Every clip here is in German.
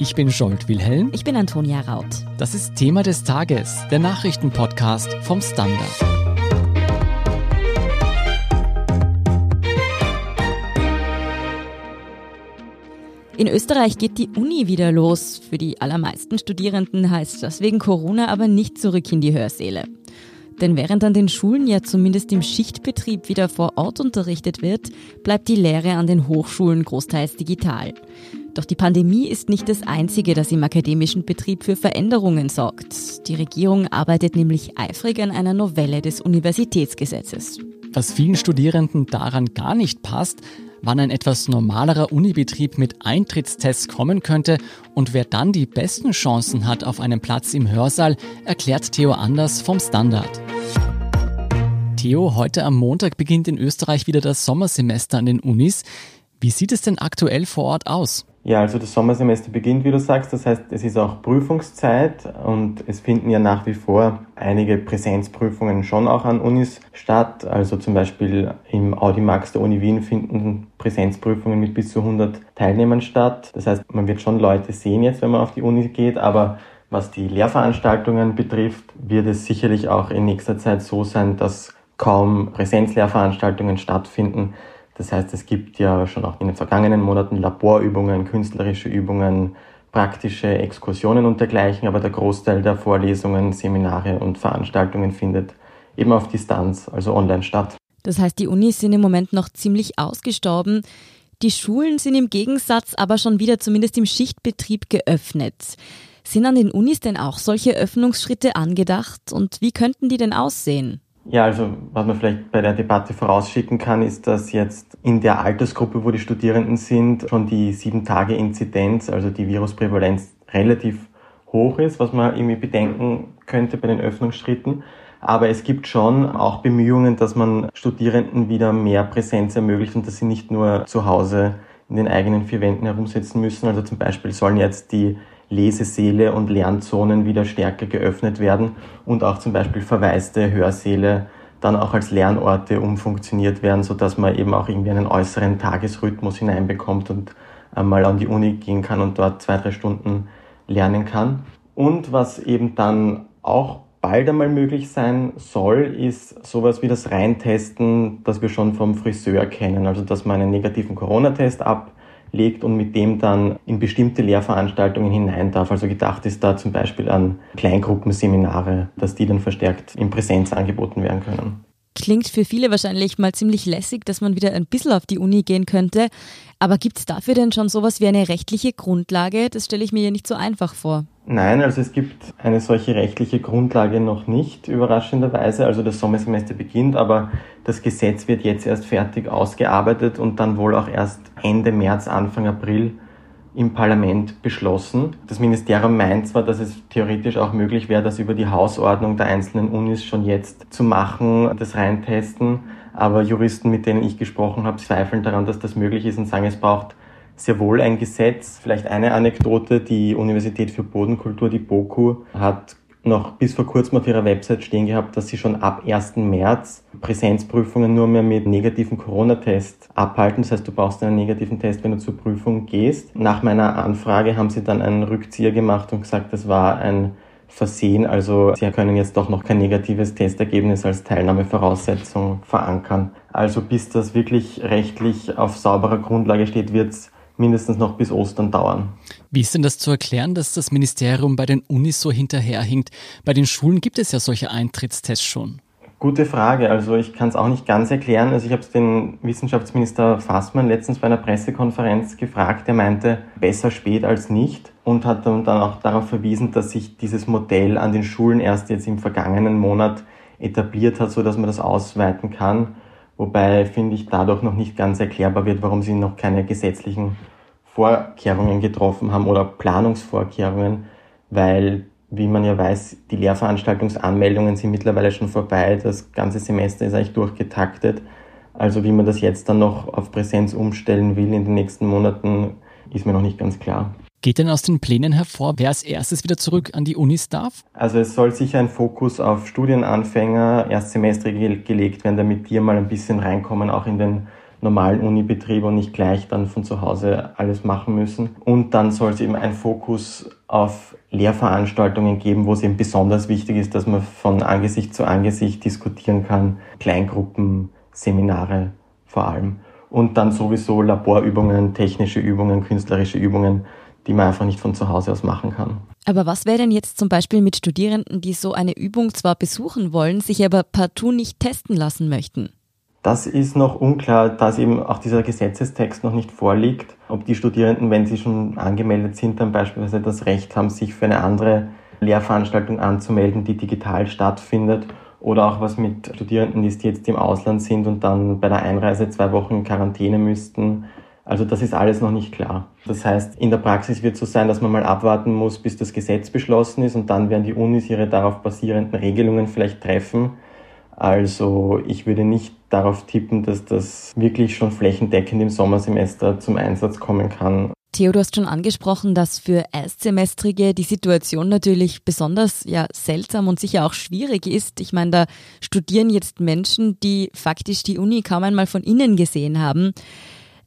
Ich bin Scholt Wilhelm. Ich bin Antonia Raut. Das ist Thema des Tages, der Nachrichtenpodcast vom Standard. In Österreich geht die Uni wieder los. Für die allermeisten Studierenden heißt das wegen Corona aber nicht zurück in die Hörsäle. Denn während an den Schulen ja zumindest im Schichtbetrieb wieder vor Ort unterrichtet wird, bleibt die Lehre an den Hochschulen großteils digital. Doch die Pandemie ist nicht das Einzige, das im akademischen Betrieb für Veränderungen sorgt. Die Regierung arbeitet nämlich eifrig an einer Novelle des Universitätsgesetzes. Was vielen Studierenden daran gar nicht passt, wann ein etwas normalerer Unibetrieb mit Eintrittstests kommen könnte und wer dann die besten Chancen hat auf einen Platz im Hörsaal, erklärt Theo Anders vom Standard. Theo, heute am Montag beginnt in Österreich wieder das Sommersemester an den Unis. Wie sieht es denn aktuell vor Ort aus? Ja, also das Sommersemester beginnt, wie du sagst. Das heißt, es ist auch Prüfungszeit und es finden ja nach wie vor einige Präsenzprüfungen schon auch an Unis statt. Also zum Beispiel im Audimax der Uni Wien finden Präsenzprüfungen mit bis zu 100 Teilnehmern statt. Das heißt, man wird schon Leute sehen jetzt, wenn man auf die Uni geht, aber was die Lehrveranstaltungen betrifft, wird es sicherlich auch in nächster Zeit so sein, dass kaum Präsenzlehrveranstaltungen stattfinden. Das heißt, es gibt ja schon auch in den vergangenen Monaten Laborübungen, künstlerische Übungen, praktische Exkursionen und dergleichen, aber der Großteil der Vorlesungen, Seminare und Veranstaltungen findet eben auf Distanz, also online statt. Das heißt, die Unis sind im Moment noch ziemlich ausgestorben. Die Schulen sind im Gegensatz aber schon wieder zumindest im Schichtbetrieb geöffnet. Sind an den Unis denn auch solche Öffnungsschritte angedacht und wie könnten die denn aussehen? Ja, also was man vielleicht bei der Debatte vorausschicken kann, ist, dass jetzt in der Altersgruppe, wo die Studierenden sind, schon die sieben Tage Inzidenz, also die Virusprävalenz relativ hoch ist, was man irgendwie bedenken könnte bei den Öffnungsschritten. Aber es gibt schon auch Bemühungen, dass man Studierenden wieder mehr Präsenz ermöglicht und dass sie nicht nur zu Hause in den eigenen vier Wänden herumsitzen müssen. Also zum Beispiel sollen jetzt die Lesesäle und Lernzonen wieder stärker geöffnet werden und auch zum Beispiel verwaiste Hörsäle dann auch als Lernorte umfunktioniert werden, sodass man eben auch irgendwie einen äußeren Tagesrhythmus hineinbekommt und einmal an die Uni gehen kann und dort zwei, drei Stunden lernen kann. Und was eben dann auch bald einmal möglich sein soll, ist sowas wie das Reintesten, das wir schon vom Friseur kennen. Also, dass man einen negativen Corona-Test ab legt und mit dem dann in bestimmte Lehrveranstaltungen hinein darf. Also gedacht ist da zum Beispiel an Kleingruppenseminare, dass die dann verstärkt in Präsenz angeboten werden können. Klingt für viele wahrscheinlich mal ziemlich lässig, dass man wieder ein bisschen auf die Uni gehen könnte. Aber gibt es dafür denn schon sowas wie eine rechtliche Grundlage? Das stelle ich mir ja nicht so einfach vor. Nein, also es gibt eine solche rechtliche Grundlage noch nicht, überraschenderweise. Also das Sommersemester beginnt, aber das Gesetz wird jetzt erst fertig ausgearbeitet und dann wohl auch erst Ende März, Anfang April im Parlament beschlossen. Das Ministerium meint zwar, dass es theoretisch auch möglich wäre, das über die Hausordnung der einzelnen Unis schon jetzt zu machen, das Reintesten, aber Juristen, mit denen ich gesprochen habe, zweifeln daran, dass das möglich ist und sagen, es braucht sehr wohl ein Gesetz. Vielleicht eine Anekdote, die Universität für Bodenkultur, die BOKU, hat noch bis vor kurzem auf ihrer Website stehen gehabt, dass sie schon ab 1. März Präsenzprüfungen nur mehr mit negativen Corona-Test abhalten. Das heißt, du brauchst einen negativen Test, wenn du zur Prüfung gehst. Nach meiner Anfrage haben sie dann einen Rückzieher gemacht und gesagt, das war ein Versehen. Also sie können jetzt doch noch kein negatives Testergebnis als Teilnahmevoraussetzung verankern. Also bis das wirklich rechtlich auf sauberer Grundlage steht, wird es mindestens noch bis Ostern dauern. Wie ist denn das zu erklären, dass das Ministerium bei den Unis so hinterherhinkt? Bei den Schulen gibt es ja solche Eintrittstests schon. Gute Frage. Also ich kann es auch nicht ganz erklären. Also ich habe es den Wissenschaftsminister Fassmann letztens bei einer Pressekonferenz gefragt. Er meinte, besser spät als nicht und hat dann auch darauf verwiesen, dass sich dieses Modell an den Schulen erst jetzt im vergangenen Monat etabliert hat, so dass man das ausweiten kann. Wobei, finde ich, dadurch noch nicht ganz erklärbar wird, warum sie noch keine gesetzlichen Vorkehrungen getroffen haben oder Planungsvorkehrungen, weil, wie man ja weiß, die Lehrveranstaltungsanmeldungen sind mittlerweile schon vorbei, das ganze Semester ist eigentlich durchgetaktet. Also wie man das jetzt dann noch auf Präsenz umstellen will in den nächsten Monaten, ist mir noch nicht ganz klar. Geht denn aus den Plänen hervor, wer als erstes wieder zurück an die Unis darf? Also es soll sicher ein Fokus auf Studienanfänger, Erstsemester gelegt werden, damit die mal ein bisschen reinkommen, auch in den normalen Unibetrieb und nicht gleich dann von zu Hause alles machen müssen. Und dann soll es eben einen Fokus auf Lehrveranstaltungen geben, wo es eben besonders wichtig ist, dass man von Angesicht zu Angesicht diskutieren kann, Kleingruppen, Seminare vor allem. Und dann sowieso Laborübungen, technische Übungen, künstlerische Übungen, die man einfach nicht von zu Hause aus machen kann. Aber was wäre denn jetzt zum Beispiel mit Studierenden, die so eine Übung zwar besuchen wollen, sich aber partout nicht testen lassen möchten? Das ist noch unklar, da es eben auch dieser Gesetzestext noch nicht vorliegt, ob die Studierenden, wenn sie schon angemeldet sind, dann beispielsweise das Recht haben, sich für eine andere Lehrveranstaltung anzumelden, die digital stattfindet, oder auch was mit Studierenden ist, die jetzt im Ausland sind und dann bei der Einreise zwei Wochen in Quarantäne müssten. Also das ist alles noch nicht klar. Das heißt, in der Praxis wird es so sein, dass man mal abwarten muss, bis das Gesetz beschlossen ist und dann werden die Unis ihre darauf basierenden Regelungen vielleicht treffen. Also ich würde nicht darauf tippen, dass das wirklich schon flächendeckend im Sommersemester zum Einsatz kommen kann. Theo, du hast schon angesprochen, dass für Erstsemestrige die Situation natürlich besonders ja, seltsam und sicher auch schwierig ist. Ich meine, da studieren jetzt Menschen, die faktisch die Uni kaum einmal von innen gesehen haben.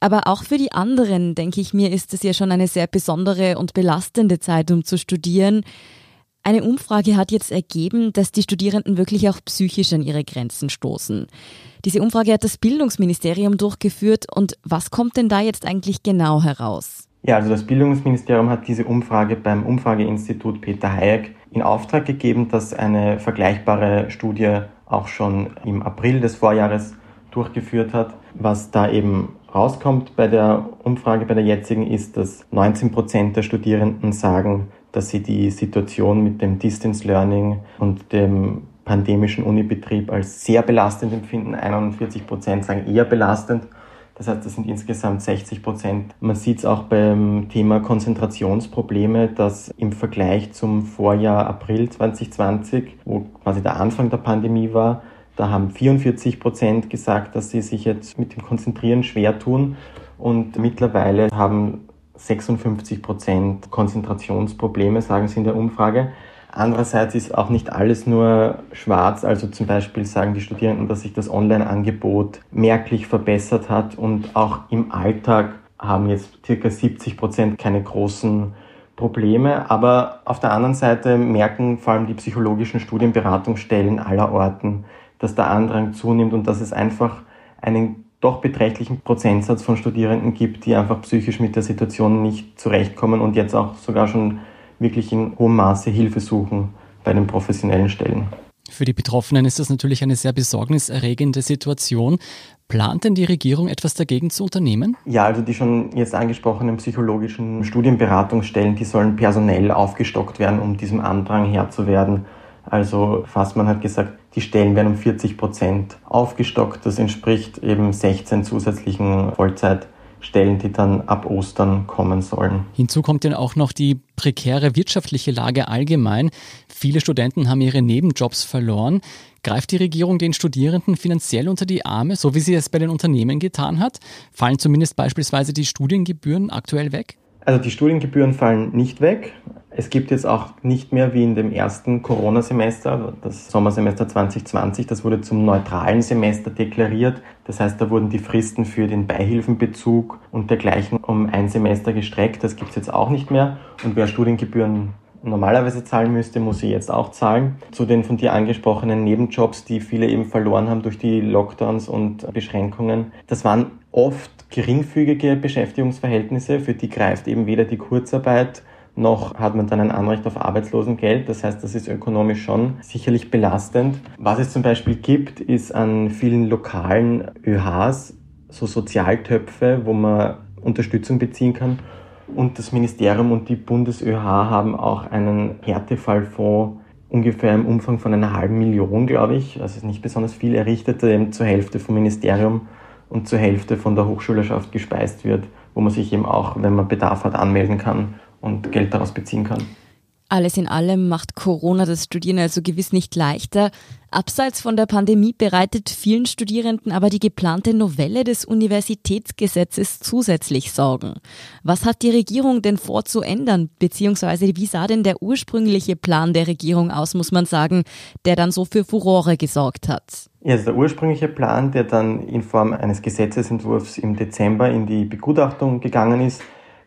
Aber auch für die anderen, denke ich mir, ist es ja schon eine sehr besondere und belastende Zeit, um zu studieren. Eine Umfrage hat jetzt ergeben, dass die Studierenden wirklich auch psychisch an ihre Grenzen stoßen. Diese Umfrage hat das Bildungsministerium durchgeführt und was kommt denn da jetzt eigentlich genau heraus? Ja, also das Bildungsministerium hat diese Umfrage beim Umfrageinstitut Peter Hayek in Auftrag gegeben, das eine vergleichbare Studie auch schon im April des Vorjahres durchgeführt hat. Was da eben rauskommt bei der Umfrage, bei der jetzigen, ist, dass 19 Prozent der Studierenden sagen, dass sie die Situation mit dem Distance Learning und dem pandemischen Unibetrieb als sehr belastend empfinden. 41 Prozent sagen eher belastend. Das heißt, das sind insgesamt 60 Prozent. Man sieht es auch beim Thema Konzentrationsprobleme, dass im Vergleich zum Vorjahr April 2020, wo quasi der Anfang der Pandemie war, da haben 44 Prozent gesagt, dass sie sich jetzt mit dem Konzentrieren schwer tun. Und mittlerweile haben 56 Prozent Konzentrationsprobleme, sagen sie in der Umfrage. Andererseits ist auch nicht alles nur schwarz. Also zum Beispiel sagen die Studierenden, dass sich das Online-Angebot merklich verbessert hat und auch im Alltag haben jetzt circa 70 Prozent keine großen Probleme. Aber auf der anderen Seite merken vor allem die psychologischen Studienberatungsstellen aller Orten, dass der Andrang zunimmt und dass es einfach einen doch beträchtlichen Prozentsatz von Studierenden gibt, die einfach psychisch mit der Situation nicht zurechtkommen und jetzt auch sogar schon wirklich in hohem Maße Hilfe suchen bei den professionellen Stellen. Für die Betroffenen ist das natürlich eine sehr besorgniserregende Situation. Plant denn die Regierung etwas dagegen zu unternehmen? Ja, also die schon jetzt angesprochenen psychologischen Studienberatungsstellen, die sollen personell aufgestockt werden, um diesem Andrang Herr zu werden. Also Fassmann hat gesagt, die Stellen werden um 40 Prozent aufgestockt. Das entspricht eben 16 zusätzlichen Vollzeitstellen, die dann ab Ostern kommen sollen. Hinzu kommt dann auch noch die prekäre wirtschaftliche Lage allgemein. Viele Studenten haben ihre Nebenjobs verloren. Greift die Regierung den Studierenden finanziell unter die Arme, so wie sie es bei den Unternehmen getan hat? Fallen zumindest beispielsweise die Studiengebühren aktuell weg? Also die Studiengebühren fallen nicht weg. Es gibt jetzt auch nicht mehr wie in dem ersten Corona-Semester, das Sommersemester 2020, das wurde zum neutralen Semester deklariert. Das heißt, da wurden die Fristen für den Beihilfenbezug und dergleichen um ein Semester gestreckt. Das gibt es jetzt auch nicht mehr. Und wer Studiengebühren normalerweise zahlen müsste, muss sie jetzt auch zahlen. Zu den von dir angesprochenen Nebenjobs, die viele eben verloren haben durch die Lockdowns und Beschränkungen. Das waren oft geringfügige Beschäftigungsverhältnisse, für die greift eben weder die Kurzarbeit noch hat man dann ein Anrecht auf Arbeitslosengeld. Das heißt, das ist ökonomisch schon sicherlich belastend. Was es zum Beispiel gibt, ist an vielen lokalen ÖHs so Sozialtöpfe, wo man Unterstützung beziehen kann. Und das Ministerium und die BundesÖH haben auch einen Härtefallfonds ungefähr im Umfang von einer halben Million, glaube ich, also nicht besonders viel errichtet, der eben zur Hälfte vom Ministerium und zur Hälfte von der Hochschulerschaft gespeist wird, wo man sich eben auch, wenn man Bedarf hat, anmelden kann und Geld daraus beziehen kann. Alles in allem macht Corona das Studieren also gewiss nicht leichter. Abseits von der Pandemie bereitet vielen Studierenden aber die geplante Novelle des Universitätsgesetzes zusätzlich Sorgen. Was hat die Regierung denn vor zu ändern? Beziehungsweise wie sah denn der ursprüngliche Plan der Regierung aus, muss man sagen, der dann so für Furore gesorgt hat? Ja, also der ursprüngliche Plan, der dann in Form eines Gesetzesentwurfs im Dezember in die Begutachtung gegangen ist,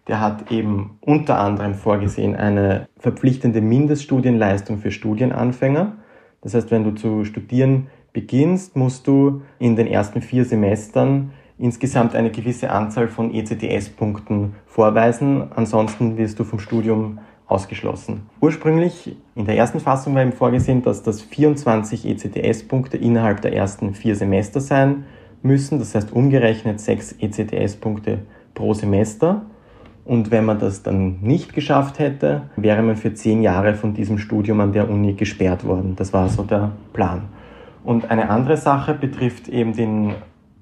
der hat eben unter anderem vorgesehen eine verpflichtende Mindeststudienleistung für Studienanfänger. Das heißt, wenn du zu studieren beginnst, musst du in den ersten vier Semestern insgesamt eine gewisse Anzahl von ECTS-Punkten vorweisen. Ansonsten wirst du vom Studium ausgeschlossen. Ursprünglich in der ersten Fassung war eben vorgesehen, dass das 24 ECTS-Punkte innerhalb der ersten vier Semester sein müssen. Das heißt umgerechnet sechs ECTS-Punkte pro Semester. Und wenn man das dann nicht geschafft hätte, wäre man für zehn Jahre von diesem Studium an der Uni gesperrt worden. Das war so der Plan. Und eine andere Sache betrifft eben den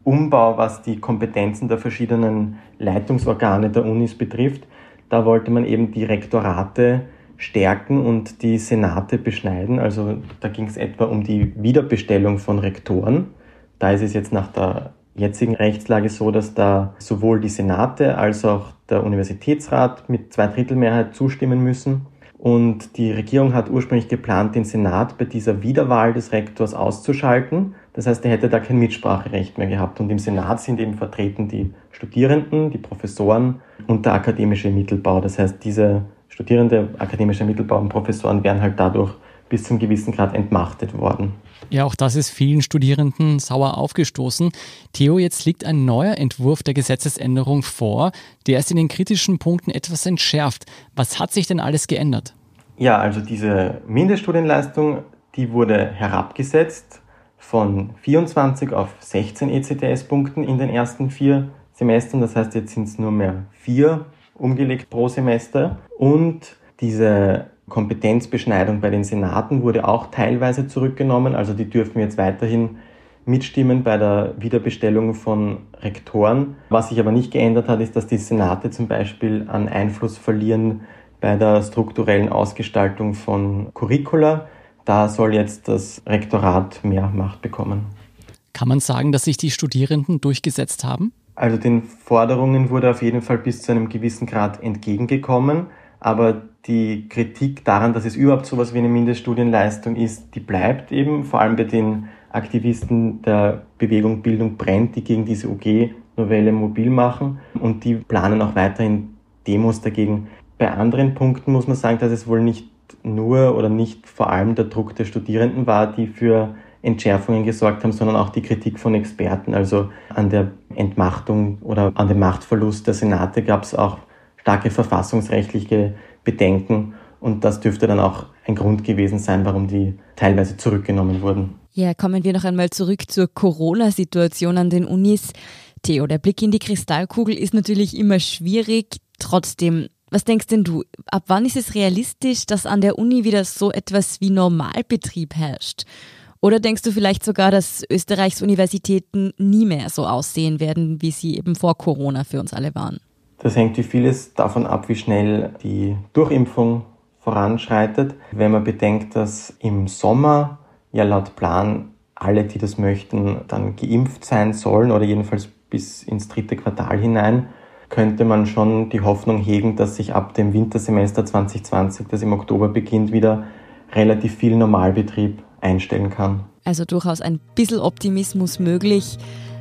Umbau, was die Kompetenzen der verschiedenen Leitungsorgane der Unis betrifft. Da wollte man eben die Rektorate stärken und die Senate beschneiden. Also da ging es etwa um die Wiederbestellung von Rektoren. Da ist es jetzt nach der jetzigen Rechtslage so, dass da sowohl die Senate als auch der Universitätsrat mit Zweidrittelmehrheit zustimmen müssen. Und die Regierung hat ursprünglich geplant, den Senat bei dieser Wiederwahl des Rektors auszuschalten. Das heißt, er hätte da kein Mitspracherecht mehr gehabt. Und im Senat sind eben vertreten die Studierenden, die Professoren und der akademische Mittelbau. Das heißt, diese Studierende, akademische Mittelbau und Professoren wären halt dadurch bis zum gewissen Grad entmachtet worden. Ja, auch das ist vielen Studierenden sauer aufgestoßen. Theo, jetzt liegt ein neuer Entwurf der Gesetzesänderung vor, der es in den kritischen Punkten etwas entschärft. Was hat sich denn alles geändert? Ja, also diese Mindeststudienleistung, die wurde herabgesetzt von 24 auf 16 ECTS-Punkten in den ersten vier Semestern. Das heißt, jetzt sind es nur mehr vier umgelegt pro Semester. Und diese Kompetenzbeschneidung bei den Senaten wurde auch teilweise zurückgenommen. Also die dürfen jetzt weiterhin mitstimmen bei der Wiederbestellung von Rektoren. Was sich aber nicht geändert hat, ist, dass die Senate zum Beispiel an Einfluss verlieren bei der strukturellen Ausgestaltung von Curricula. Da soll jetzt das Rektorat mehr Macht bekommen. Kann man sagen, dass sich die Studierenden durchgesetzt haben? Also den Forderungen wurde auf jeden Fall bis zu einem gewissen Grad entgegengekommen. Aber die Kritik daran, dass es überhaupt so etwas wie eine Mindeststudienleistung ist, die bleibt eben, vor allem bei den Aktivisten der Bewegung Bildung brennt, die gegen diese UG-Novelle mobil machen und die planen auch weiterhin Demos dagegen. Bei anderen Punkten muss man sagen, dass es wohl nicht nur oder nicht vor allem der Druck der Studierenden war, die für Entschärfungen gesorgt haben, sondern auch die Kritik von Experten. Also an der Entmachtung oder an dem Machtverlust der Senate gab es auch starke verfassungsrechtliche Bedenken. Und das dürfte dann auch ein Grund gewesen sein, warum die teilweise zurückgenommen wurden. Ja, kommen wir noch einmal zurück zur Corona-Situation an den Unis. Theo, der Blick in die Kristallkugel ist natürlich immer schwierig. Trotzdem, was denkst denn du? Ab wann ist es realistisch, dass an der Uni wieder so etwas wie Normalbetrieb herrscht? Oder denkst du vielleicht sogar, dass Österreichs Universitäten nie mehr so aussehen werden, wie sie eben vor Corona für uns alle waren? Das hängt wie vieles davon ab, wie schnell die Durchimpfung voranschreitet. Wenn man bedenkt, dass im Sommer ja laut Plan alle, die das möchten, dann geimpft sein sollen oder jedenfalls bis ins dritte Quartal hinein, könnte man schon die Hoffnung hegen, dass sich ab dem Wintersemester 2020, das im Oktober beginnt, wieder relativ viel Normalbetrieb einstellen kann. Also durchaus ein bisschen Optimismus möglich.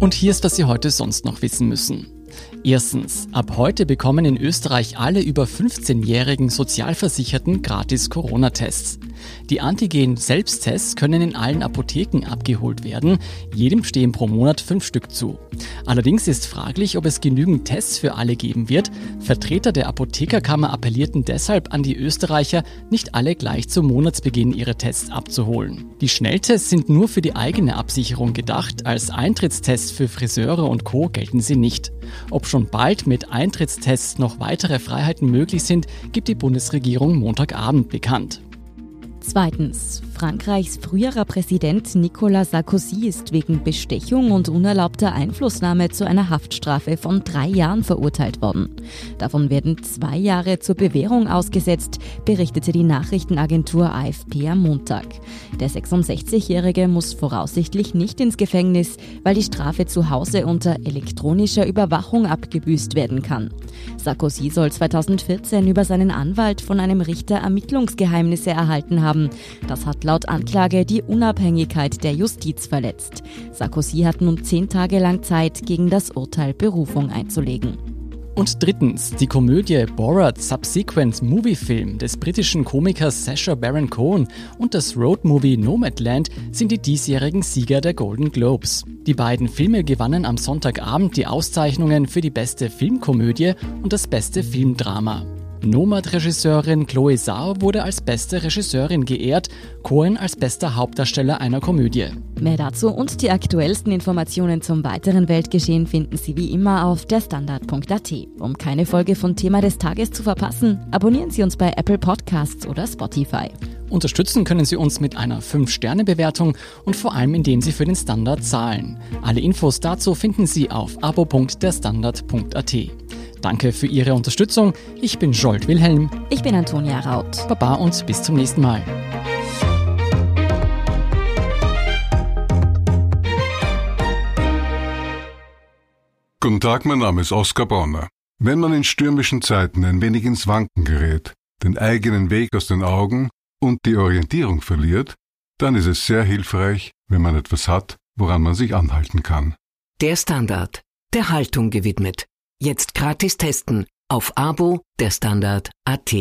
Und hier ist, was Sie heute sonst noch wissen müssen. Erstens, ab heute bekommen in Österreich alle über 15-jährigen Sozialversicherten gratis Corona-Tests. Die Antigen-Selbsttests können in allen Apotheken abgeholt werden. Jedem stehen pro Monat fünf Stück zu. Allerdings ist fraglich, ob es genügend Tests für alle geben wird. Vertreter der Apothekerkammer appellierten deshalb an die Österreicher, nicht alle gleich zum Monatsbeginn ihre Tests abzuholen. Die Schnelltests sind nur für die eigene Absicherung gedacht. Als Eintrittstests für Friseure und Co. gelten sie nicht. Ob schon bald mit Eintrittstests noch weitere Freiheiten möglich sind, gibt die Bundesregierung Montagabend bekannt. Zweitens. Frankreichs früherer Präsident Nicolas Sarkozy ist wegen Bestechung und unerlaubter Einflussnahme zu einer Haftstrafe von drei Jahren verurteilt worden. Davon werden zwei Jahre zur Bewährung ausgesetzt, berichtete die Nachrichtenagentur AFP am Montag. Der 66-Jährige muss voraussichtlich nicht ins Gefängnis, weil die Strafe zu Hause unter elektronischer Überwachung abgebüßt werden kann. Sarkozy soll 2014 über seinen Anwalt von einem Richter Ermittlungsgeheimnisse erhalten haben. Das hat laut Anklage die Unabhängigkeit der Justiz verletzt. Sarkozy hat nun zehn Tage lang Zeit, gegen das Urteil Berufung einzulegen. Und drittens, die Komödie Borat Subsequent Movie Film des britischen Komikers Sacha Baron Cohen und das Roadmovie Nomadland sind die diesjährigen Sieger der Golden Globes. Die beiden Filme gewannen am Sonntagabend die Auszeichnungen für die beste Filmkomödie und das beste Filmdrama. Nomad-Regisseurin Chloe Zhao wurde als beste Regisseurin geehrt, Cohen als bester Hauptdarsteller einer Komödie. Mehr dazu und die aktuellsten Informationen zum weiteren Weltgeschehen finden Sie wie immer auf derstandard.at. Um keine Folge von Thema des Tages zu verpassen, abonnieren Sie uns bei Apple Podcasts oder Spotify. Unterstützen können Sie uns mit einer 5-Sterne-Bewertung und vor allem indem Sie für den Standard zahlen. Alle Infos dazu finden Sie auf abo.derstandard.at. Danke für Ihre Unterstützung. Ich bin Jolt Wilhelm. Ich bin Antonia Raut. Baba und bis zum nächsten Mal. Guten Tag, mein Name ist Oskar Bonner. Wenn man in stürmischen Zeiten ein wenig ins Wanken gerät, den eigenen Weg aus den Augen und die Orientierung verliert, dann ist es sehr hilfreich, wenn man etwas hat, woran man sich anhalten kann. Der Standard, der Haltung gewidmet. Jetzt gratis testen auf Abo der Standard.at.